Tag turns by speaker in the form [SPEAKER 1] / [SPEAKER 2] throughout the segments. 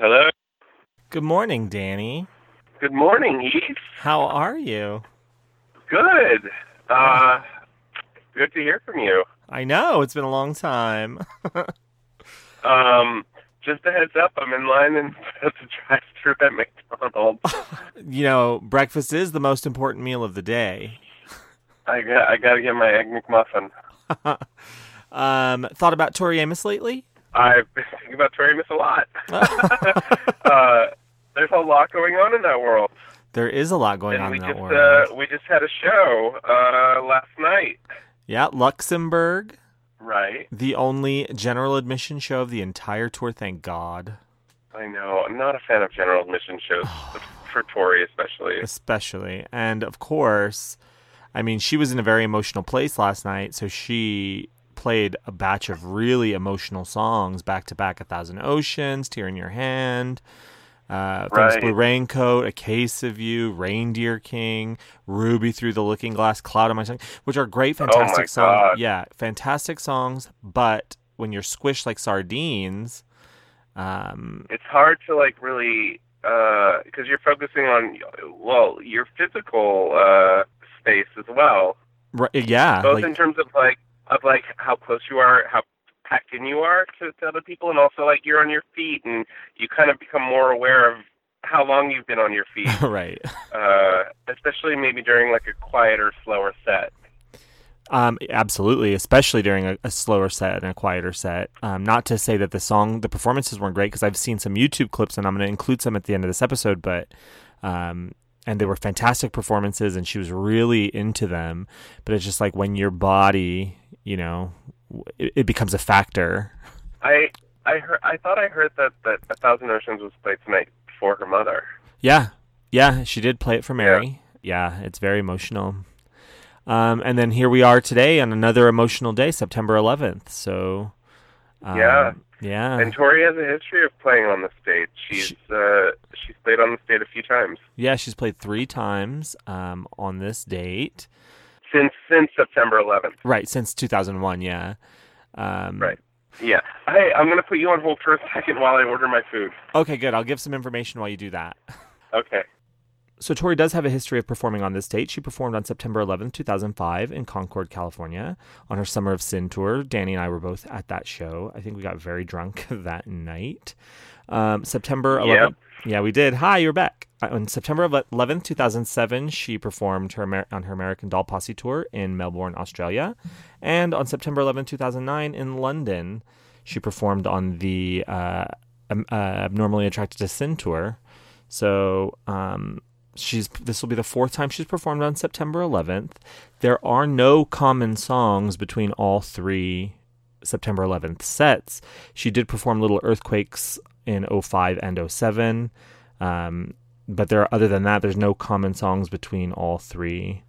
[SPEAKER 1] Hello.
[SPEAKER 2] Good morning, Danny.
[SPEAKER 1] Good morning, Eve.
[SPEAKER 2] How are you?
[SPEAKER 1] Good. Uh, good to hear from you.
[SPEAKER 2] I know it's been a long time.
[SPEAKER 1] Um, just a heads up, I'm in line and about to drive through at McDonald's.
[SPEAKER 2] you know, breakfast is the most important meal of the day.
[SPEAKER 1] I got I got to get my egg McMuffin.
[SPEAKER 2] Um, thought about Tori Amos lately?
[SPEAKER 1] I've been thinking about Tori Amos a lot. uh, there's a lot going on in that world,
[SPEAKER 2] There is a lot going
[SPEAKER 1] and
[SPEAKER 2] on
[SPEAKER 1] we
[SPEAKER 2] in that
[SPEAKER 1] just
[SPEAKER 2] world.
[SPEAKER 1] uh, we just had a show uh, last night.
[SPEAKER 2] yeah, Luxembourg,
[SPEAKER 1] Right.
[SPEAKER 2] the only general admission show of the entire tour. Thank God.
[SPEAKER 1] I know. I'm not a fan of general admission shows for Tori, especially.
[SPEAKER 2] especially. And of course, I mean, she was in a very emotional place last night, so she played a batch of really emotional songs back to back A Thousand Oceans, Tear in Your Hand, uh, Famous
[SPEAKER 1] Right.
[SPEAKER 2] Blue Raincoat, A Case of You, Reindeer King, Ruby Through the Looking Glass, Cloud on My Tongue, which are great, fantastic songs.
[SPEAKER 1] Oh God.
[SPEAKER 2] Yeah, fantastic songs, but when you're squished like sardines, um,
[SPEAKER 1] it's hard to like really because you're focusing on well your physical uh, space as well,
[SPEAKER 2] ri- yeah,
[SPEAKER 1] both
[SPEAKER 2] like-
[SPEAKER 1] in terms of like of like how close you are, how packed in you are to, to other people, and also like you're on your feet and you kind of become more aware of how long you've been on your feet,
[SPEAKER 2] right.
[SPEAKER 1] uh, especially maybe during like a quieter, slower set.
[SPEAKER 2] Um, absolutely, especially during a, a slower set and a quieter set. Um, not to say that the song, the performances weren't great, because I've seen some YouTube clips and I'm going to include some at the end of this episode. But, um, and they were fantastic performances, and she was really into them. But it's just like when your body, you know, it, it becomes a factor.
[SPEAKER 1] I I heard I thought I heard that that A Thousand Oceans was played tonight for her mother.
[SPEAKER 2] Yeah, yeah, she did play it for Mary. Yeah, it's very emotional. Um, and then here we are today on another emotional day, September 11th. So, um,
[SPEAKER 1] Yeah.
[SPEAKER 2] Yeah,
[SPEAKER 1] And Tori has a history of playing on the stage. She's uh, she's played on the stage a few times
[SPEAKER 2] Yeah, she's played three times um, on this date.
[SPEAKER 1] since since September 11th.
[SPEAKER 2] Right, since 2001, yeah. Um,
[SPEAKER 1] Right. Yeah. Hey, I'm gonna put you on hold for a second while I order my food.
[SPEAKER 2] Okay, good. I'll give some information while you do that.
[SPEAKER 1] Okay.
[SPEAKER 2] So Tori does have a history of performing on this date. She performed on September 11th, 2005 in Concord, California on her Summer of Sin tour. Danny and I were both at that show. I think we got very drunk that night. Um, September 11th.
[SPEAKER 1] Yep.
[SPEAKER 2] Yeah, we did. Hi, you're back. Uh, On September 11th, 2007, she performed her on her American Doll Posse tour in Melbourne, Australia. And on September 11th, 2009 in London, she performed on the uh, um, uh, Abnormally Attracted to Sin tour. So, um, she's this will be the fourth time she's performed on September 11th. There are no common songs between all three September 11th sets. She did perform Little Earthquakes in 05 and 07. Um, but there, are, other than that, there's no common songs between all three.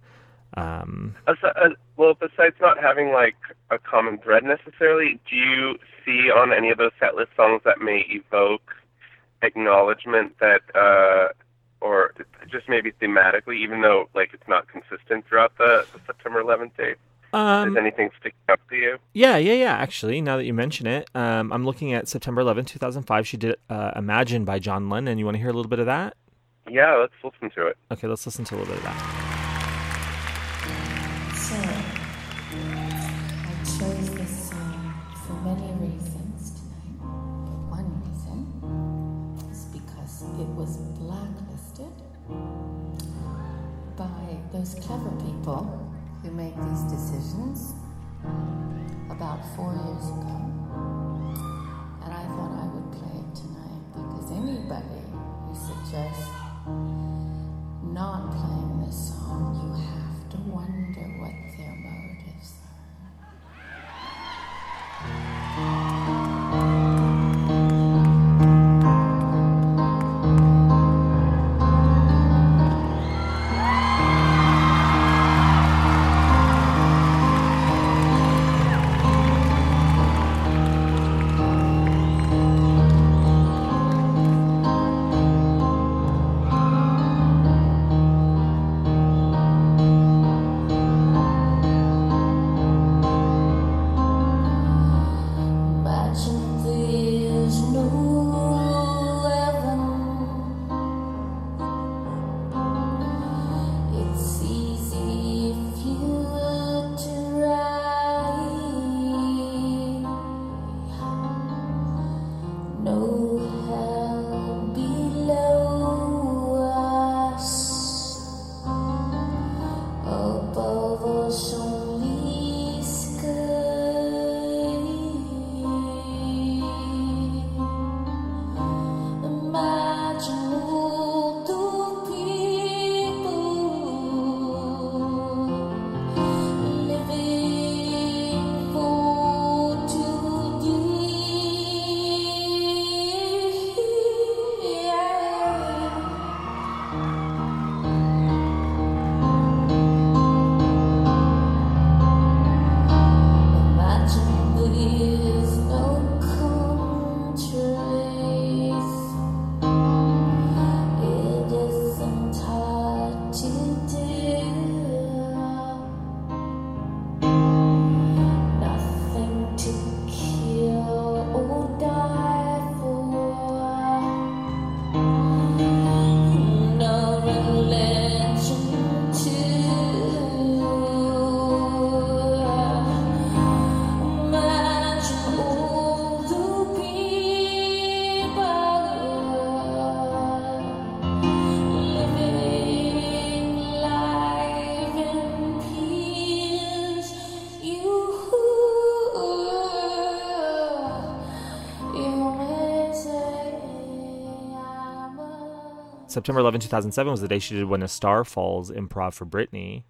[SPEAKER 2] Um,
[SPEAKER 1] Asi- uh, well, besides not having like a common thread necessarily, do you see on any of those setlist songs that may evoke acknowledgement that, uh, or just maybe thematically, even though like it's not consistent throughout the, the September 11th date?
[SPEAKER 2] um,
[SPEAKER 1] Is anything sticking out to you?
[SPEAKER 2] Yeah, yeah, yeah. Actually, now that you mention it, um, I'm looking at September 11, 2005. She did uh, Imagine by John Lennon. And you want to hear a little bit of that?
[SPEAKER 1] Yeah, let's listen to it.
[SPEAKER 2] Okay, let's listen to a little bit of that.
[SPEAKER 3] So, I chose this song for many reasons tonight. But one reason is because it was by those clever people who make these decisions about four years ago. And I thought I would play it tonight because anybody who suggests not playing this song, you have to wonder what their motives
[SPEAKER 2] September 11, 2007 was the day she did When a Star Falls improv for Britney.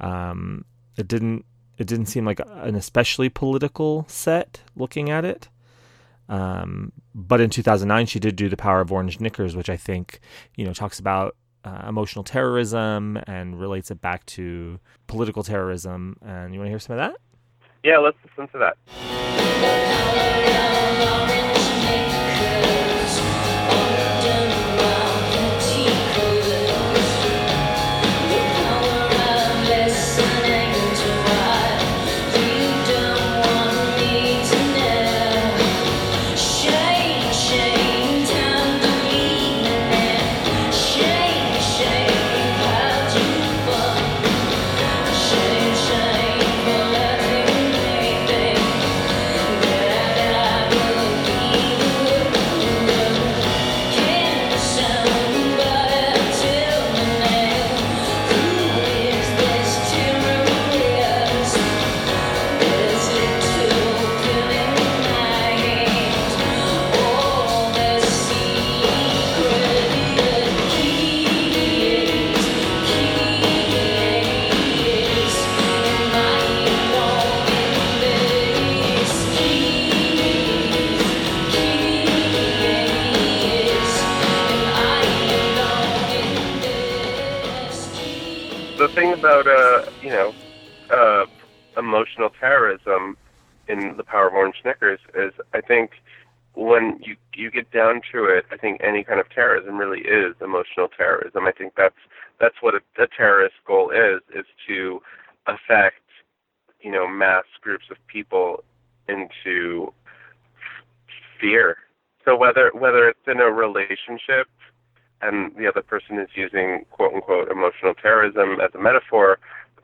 [SPEAKER 2] Um, it didn't it didn't seem like an especially political set looking at it. Um, but in 2009 she did do The Power of Orange Knickers, which I think, you know, talks about uh, emotional terrorism and relates it back to political terrorism. And you want to hear some of that?
[SPEAKER 1] Yeah, let's listen to that.
[SPEAKER 3] You
[SPEAKER 1] know uh emotional terrorism in the power of orange knickers is i think when you you get down to it i think any kind of terrorism really is emotional terrorism. I think that's that's what a, a terrorist goal is is to affect you know mass groups of people into fear. So whether whether it's in a relationship and the other person is using quote unquote emotional terrorism as a metaphor,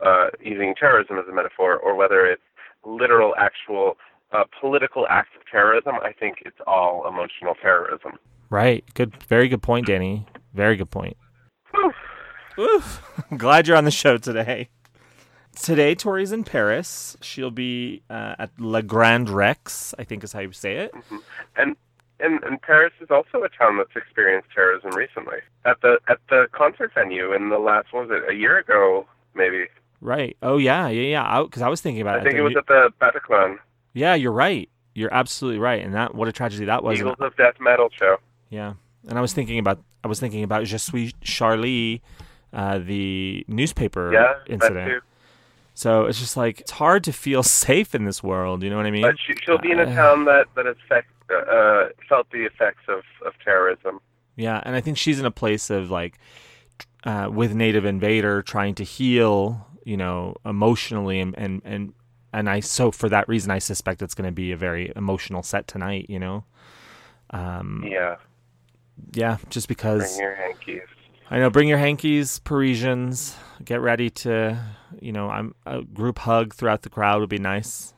[SPEAKER 1] uh, using terrorism as a metaphor, or whether it's literal, actual uh, political acts of terrorism, I think it's all emotional terrorism.
[SPEAKER 2] Right. Good. Very good point, Danny. Very good point.
[SPEAKER 1] Whew.
[SPEAKER 2] Oof. I'm glad you're on the show today. Today, Tori's in Paris. She'll be uh, at Le Grand Rex, I think is how you say it.
[SPEAKER 1] And and and Paris is also a town that's experienced terrorism recently. At the at the concert venue in the last what was it a year ago maybe
[SPEAKER 2] Right. Oh, yeah. Yeah. Yeah. Because I, was thinking about
[SPEAKER 1] I
[SPEAKER 2] it.
[SPEAKER 1] I
[SPEAKER 2] think
[SPEAKER 1] it was at the Bataclan
[SPEAKER 2] yeah, you're right. You're absolutely right. And that, what a tragedy that was.
[SPEAKER 1] Eagles of Death metal show.
[SPEAKER 2] Yeah, and I was thinking about I was thinking about Je suis Charlie, uh, the newspaper
[SPEAKER 1] Yeah,
[SPEAKER 2] incident. So it's just like it's hard to feel safe in this world. You know what I mean?
[SPEAKER 1] But she, she'll be in a
[SPEAKER 2] Uh,
[SPEAKER 1] town that that has uh, felt the effects of of terrorism.
[SPEAKER 2] Yeah, and I think she's in a place of like uh, with Native Invader trying to heal, you know, emotionally, and and and and I so for that reason I suspect it's going to be a very emotional set tonight. You know, um,
[SPEAKER 1] Yeah,
[SPEAKER 2] yeah, just because
[SPEAKER 1] bring your hankies.
[SPEAKER 2] I know. Bring your hankies, Parisians. Get ready to, you know, I'm a group hug throughout the crowd would be nice.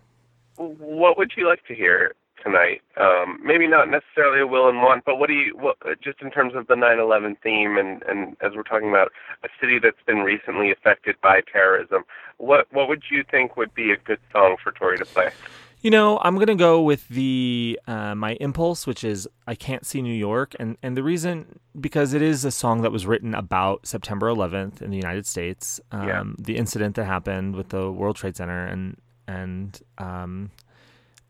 [SPEAKER 1] What would you like to hear tonight? Um, maybe not necessarily a will and want, but what do you, what, just in terms of the 9/11 theme, and, and as we're talking about a city that's been recently affected by terrorism, what what would you think would be a good song for Tori to play?
[SPEAKER 2] You know, I'm gonna go with the uh, my impulse, which is "I Can't See New York," and and the reason because it is a song that was written about September 11th in the United States, um,
[SPEAKER 1] Yeah.
[SPEAKER 2] the incident that happened with the World Trade Center, and and um,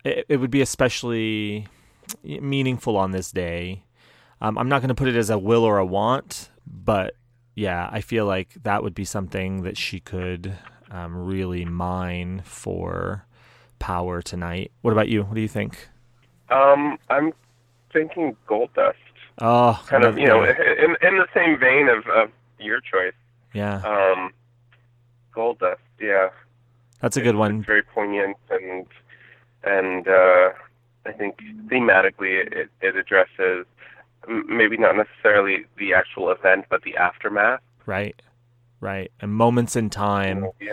[SPEAKER 2] it, it would be especially meaningful on this day. Um, I'm not going to put it as a will or a want, but yeah, I feel like that would be something that she could um, really mine for power tonight. What about you? What do you think?
[SPEAKER 1] Um, I'm thinking Gold Dust,
[SPEAKER 2] Oh,
[SPEAKER 1] kind of, you know, in in the same vein of, of your choice.
[SPEAKER 2] yeah,
[SPEAKER 1] Um, Gold Dust, yeah.
[SPEAKER 2] that's a good
[SPEAKER 1] It's
[SPEAKER 2] one.
[SPEAKER 1] very poignant and and uh, I think thematically it, it addresses maybe not necessarily the actual event, but the aftermath.
[SPEAKER 2] Right, right, and moments in time.
[SPEAKER 1] We,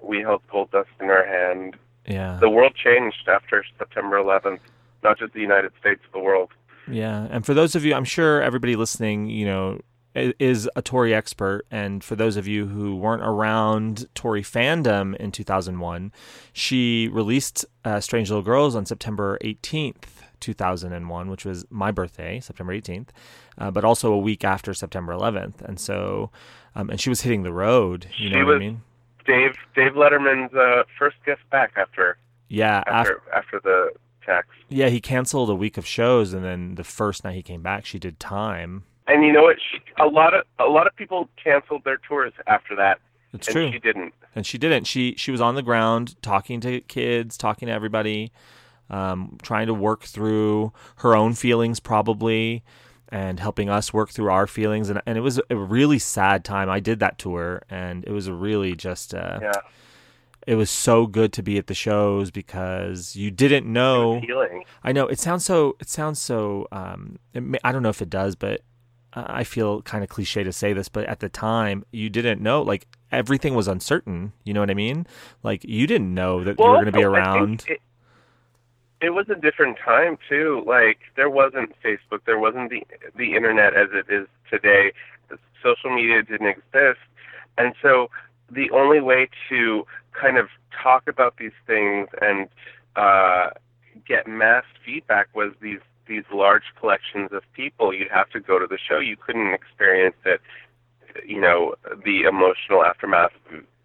[SPEAKER 1] we held gold dust in our hand.
[SPEAKER 2] Yeah,
[SPEAKER 1] The world changed after September 11th, not just the United States, the world.
[SPEAKER 2] Yeah, and for those of you, I'm sure everybody listening, you know, is a Tori expert, and for those of you who weren't around Tori fandom in 2001, she released uh, Strange Little Girls on September 18th, 2001, which was my birthday, September 18th, uh, but also a week after September 11th, and so, um, and she was hitting the road. You
[SPEAKER 1] She
[SPEAKER 2] know what I mean?
[SPEAKER 1] Dave Dave Letterman's uh, first guest back after
[SPEAKER 2] Yeah, after,
[SPEAKER 1] after after the tax.
[SPEAKER 2] yeah, he canceled a week of shows, and then the first night he came back, she did time.
[SPEAKER 1] And you know what? She, a lot of a lot of people canceled their tours after that,
[SPEAKER 2] It's
[SPEAKER 1] and
[SPEAKER 2] true.
[SPEAKER 1] she didn't.
[SPEAKER 2] and she didn't. She she was on the ground talking to kids, talking to everybody, um, trying to work through her own feelings probably, and helping us work through our feelings. And and it was a really sad time. I did that tour, and it was really just uh,
[SPEAKER 1] Yeah,
[SPEAKER 2] it was so good to be at the shows because you didn't know. I know it sounds so. It sounds so. Um, it may, I don't know if it does, but I feel kind of cliche to say this, but at the time you didn't know. Like everything was uncertain. You know what I mean? Like you didn't know that you were going to be
[SPEAKER 1] also, I think
[SPEAKER 2] around.
[SPEAKER 1] It, it was a different time too. Like there wasn't Facebook, there wasn't the the internet as it is today. Social media didn't exist, and so the only way to kind of talk about these things and uh, get mass feedback was these these large collections of people. You'd have to go to the show. You couldn't experience it, you know, the emotional aftermath,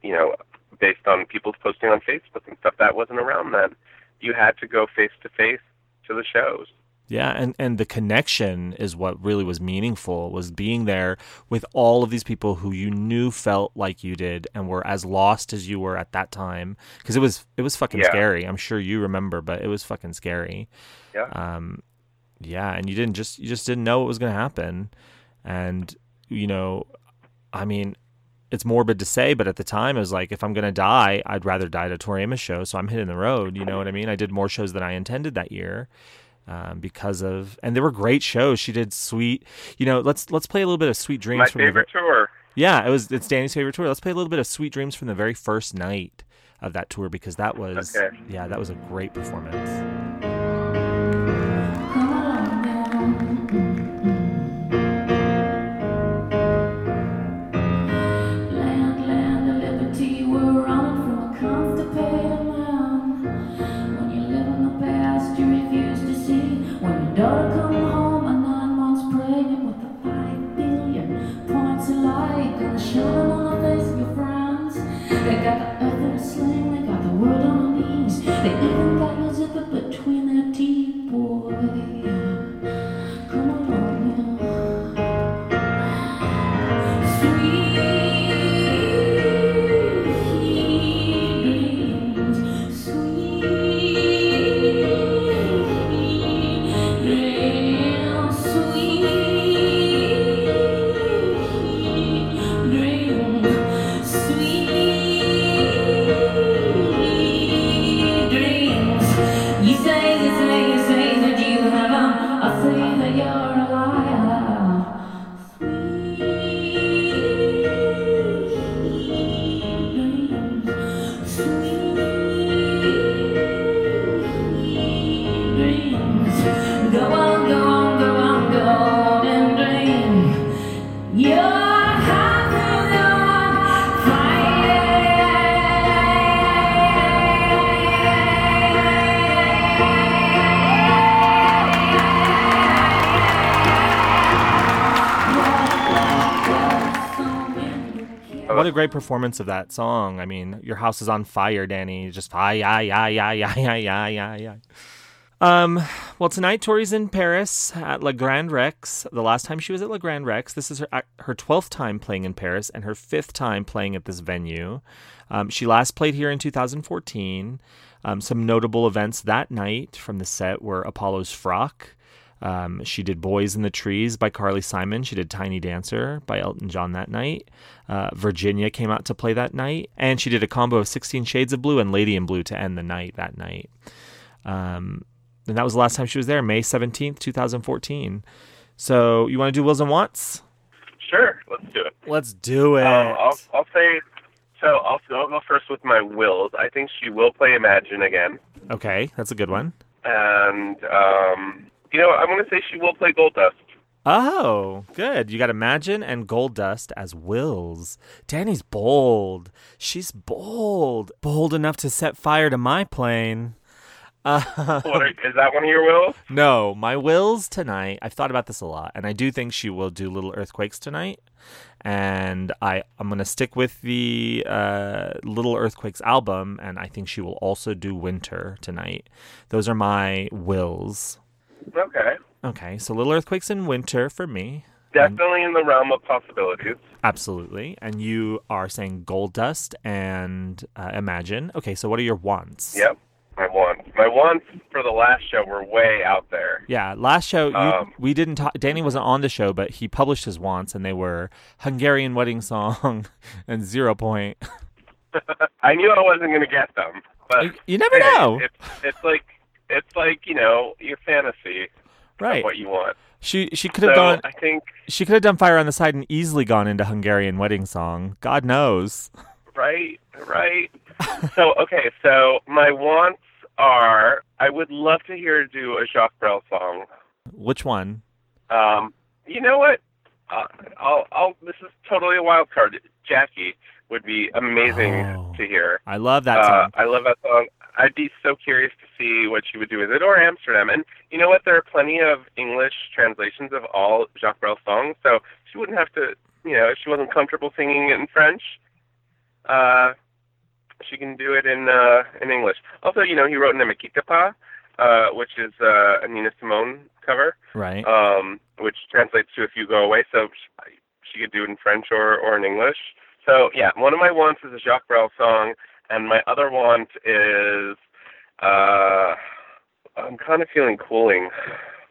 [SPEAKER 1] you know, based on people's posting on Facebook and stuff. That wasn't around then. You had to go face to face to the shows.
[SPEAKER 2] Yeah, and and the connection is what really was meaningful. Was being there with all of these people who you knew felt like you did and were as lost as you were at that time. Because it was it was fucking
[SPEAKER 1] Yeah.
[SPEAKER 2] scary. I'm sure you remember, but it was fucking scary.
[SPEAKER 1] Yeah.
[SPEAKER 2] um yeah and you didn't just you just didn't know what was going to happen and you know i mean it's morbid to say but at the time it was like if i'm going to die i'd rather die at a tori amos show so i'm hitting the road you know what i mean i did more shows than i intended that year um, because of and they were great shows she did sweet you know let's let's play a little bit of sweet dreams
[SPEAKER 1] My
[SPEAKER 2] from the
[SPEAKER 1] favorite tour.
[SPEAKER 2] yeah, it was. It's Danny's favorite tour. Let's play a little bit of "Sweet Dreams" from the very first night of that tour because that was,
[SPEAKER 1] Okay.
[SPEAKER 2] yeah, that was a great performance. Great performance of that song. I mean, your house is on fire, Danny. Just fire, yeah, yeah, yeah, yeah, yeah, yeah, yeah, yeah. Um, well, tonight Tori's in Paris at La Grande Rex. The last time she was at La Grande Rex, this is her her twelfth time playing in Paris and her fifth time playing at this venue. Um, she last played here in 2014. Um, some notable events that night from the set were Apollo's Frock. Um, she did Boys in the Trees by Carly Simon. She did Tiny Dancer by Elton John that night. Uh, Virginia came out to play that night. And she did a combo of 16 Shades of Blue and Lady in Blue to end the night that night. Um, and that was the last time she was there, May 17th, 2014. So you want to do Wills and Wants?
[SPEAKER 1] Sure, let's do it.
[SPEAKER 2] Let's do it.
[SPEAKER 1] Um, I'll, I'll say, so I'll, I'll go first with my wills. I think she will play Imagine again.
[SPEAKER 2] okay, that's a good one.
[SPEAKER 1] And, um, you know, I'm going to say she will play Gold Dust.
[SPEAKER 2] Oh, good. You got Imagine and Gold Dust as wills. Danny's bold. She's bold. Bold enough to set fire to my plane. Uh,
[SPEAKER 1] What is that one of your wills?
[SPEAKER 2] no, my wills tonight. I've thought about this a lot, and I do think she will do Little Earthquakes tonight. And I, I'm going to stick with the uh, Little Earthquakes album, and I think she will also do Winter tonight. Those are my wills.
[SPEAKER 1] Okay.
[SPEAKER 2] Okay, so Little Earthquakes in Winter for me.
[SPEAKER 1] Definitely in the realm of possibilities.
[SPEAKER 2] Absolutely. And you are saying Gold Dust and uh, Imagine. Okay, so what are your wants?
[SPEAKER 1] Yep. My wants. My wants for the last show were way out there.
[SPEAKER 2] Yeah, last show you,
[SPEAKER 1] Um,
[SPEAKER 2] we didn't talk. Danny wasn't on the show, but he published his wants, and they were Hungarian wedding song and Zero Point.
[SPEAKER 1] I knew I wasn't going to get them, but
[SPEAKER 2] You, you never
[SPEAKER 1] hey,
[SPEAKER 2] know,
[SPEAKER 1] It's, it's like it's like you know your fantasy
[SPEAKER 2] right?
[SPEAKER 1] what you want.
[SPEAKER 2] She she could have
[SPEAKER 1] So
[SPEAKER 2] gone.
[SPEAKER 1] I think
[SPEAKER 2] She could have done Fire on the Side and easily gone into Hungarian wedding song. God knows.
[SPEAKER 1] right, right. so okay, so my wants are I would love to hear her do a Jacques Brel song.
[SPEAKER 2] Which one?
[SPEAKER 1] Um, you know what? Uh, I'll, I'll. This is totally a wild card. Jackie would be amazing
[SPEAKER 2] Oh.
[SPEAKER 1] to hear.
[SPEAKER 2] I love that
[SPEAKER 1] Uh,
[SPEAKER 2] song.
[SPEAKER 1] I love that song. I'd be so curious to see what she would do with it, or Amsterdam. And you know what? There are plenty of English translations of all Jacques Brel songs, so she wouldn't have to. You know, if she wasn't comfortable singing it in French, uh, she can do it in uh, in English. Also, you know, he wrote me uh, which is uh, a Nina Simone cover,
[SPEAKER 2] right.
[SPEAKER 1] um, which translates to "If You Go Away." So she, she could do it in French or or in English. So yeah, one of my wants is a Jacques Brel song, and my other want is uh, I'm kind of feeling cooling.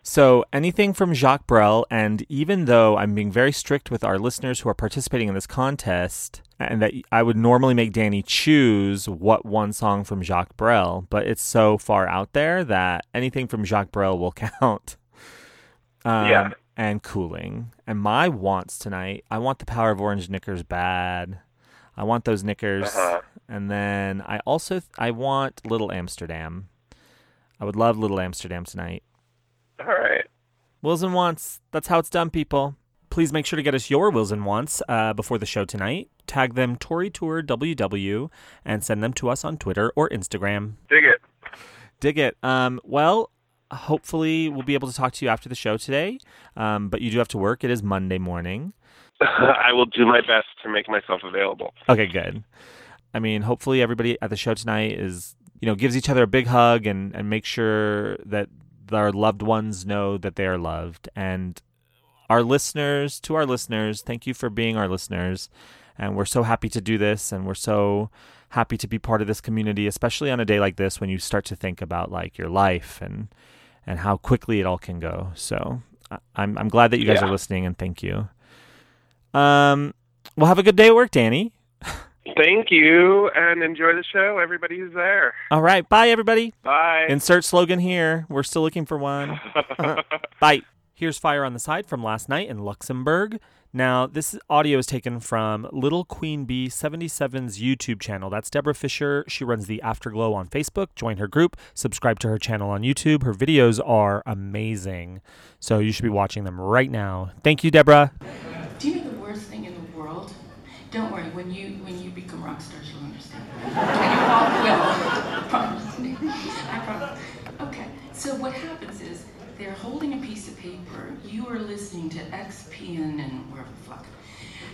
[SPEAKER 2] So anything from Jacques Brel, and even though I'm being very strict with our listeners who are participating in this contest, and that I would normally make Danny choose what one song from Jacques Brel, but it's so far out there that anything from Jacques Brel will count. Um,
[SPEAKER 1] Yeah.
[SPEAKER 2] And cooling. And my wants tonight, I want the Power of Orange knickers bad. I want those knickers.
[SPEAKER 1] Uh-huh.
[SPEAKER 2] And then I also I want Little Amsterdam. I would love Little Amsterdam tonight.
[SPEAKER 1] All right.
[SPEAKER 2] Wills and wants. That's how it's done, people. Please make sure to get us your wills and wants uh, before the show tonight. Tag them Tori Tour WW and send them to us on Twitter or Instagram.
[SPEAKER 1] Dig it.
[SPEAKER 2] Dig it. Um, well, hopefully we'll be able to talk to you after the show today. Um, but you do have to work. It is Monday morning.
[SPEAKER 1] I will do my best to make myself available.
[SPEAKER 2] Okay, good. I mean, hopefully everybody at the show tonight is, you know, gives each other a big hug and, and make sure that our loved ones know that they are loved. And our listeners, to our listeners, thank you for being our listeners. And we're so happy to do this and we're so happy to be part of this community, especially on a day like this when you start to think about like your life and and how quickly it all can go. So I'm I'm glad that you guys
[SPEAKER 1] Yeah.
[SPEAKER 2] are listening and thank you. Um well have a good day at work, Danny.
[SPEAKER 1] Thank you, and enjoy the show, everybody who's there.
[SPEAKER 2] All right. Bye, everybody.
[SPEAKER 1] Bye.
[SPEAKER 2] Insert slogan here. We're still looking for one. Bye. Here's Fire on the Side from last night in Luxembourg. Now, this audio is taken from Little Queen Bee 77's YouTube channel. That's Deborah Fisher. She runs the Afterglow on Facebook. Join her group, subscribe to her channel on YouTube. Her videos are amazing. So you should be watching them right now. Thank you, Deborah.
[SPEAKER 4] Do you know the worst thing in the world? Don't worry, when you when you become rock stars, you'll understand. And you all will. Promise me. I promise. Okay. So what happens is they're holding a piece of paper. You are listening to XPN and wherever the fuck.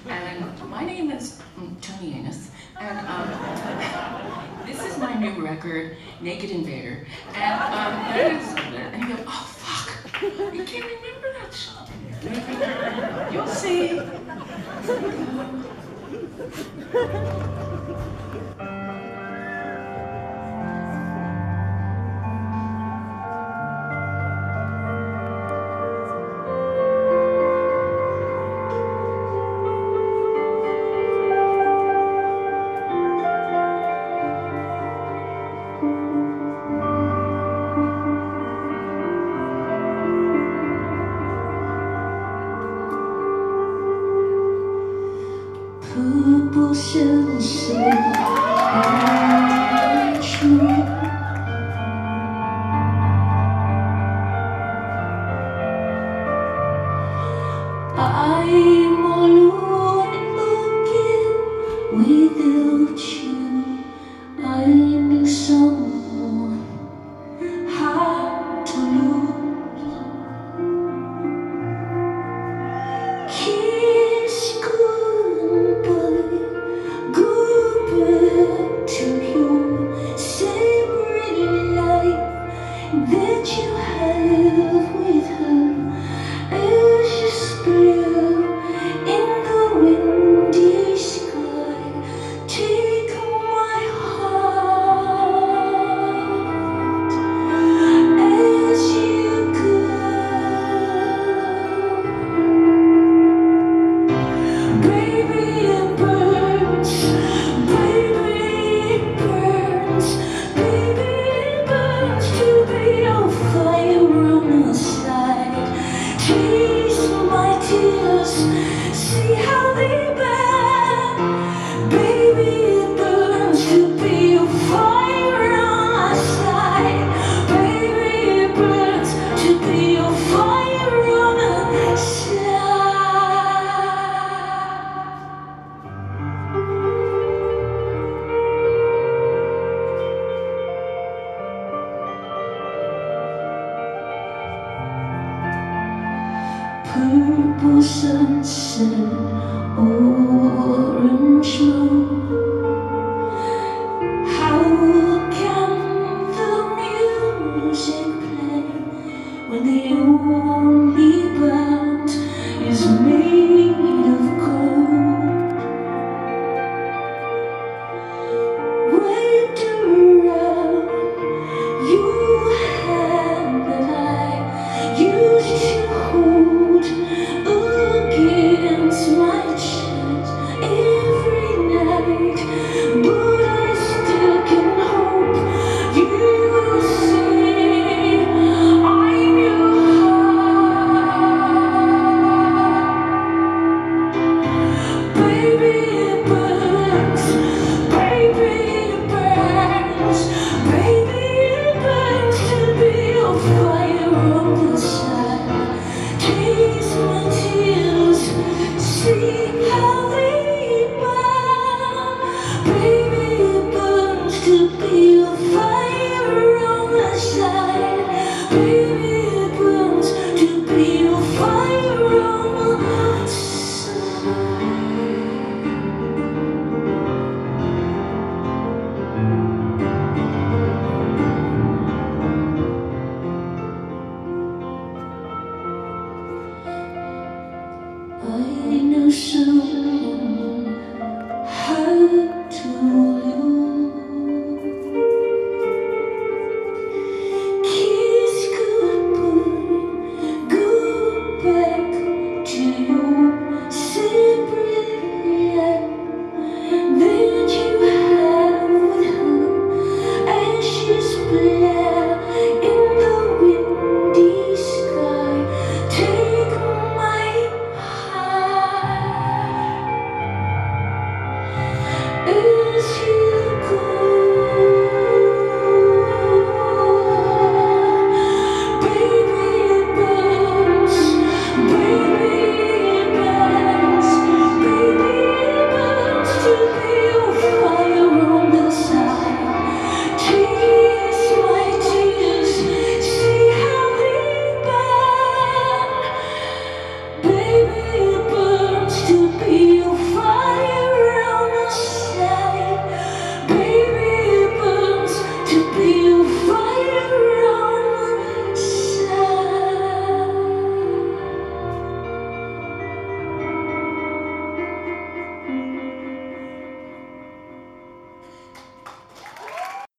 [SPEAKER 4] And my name is Tori Amos, and um, this is my new record, Native Invader. And um, and you go, oh fuck, I can't remember. You'll see.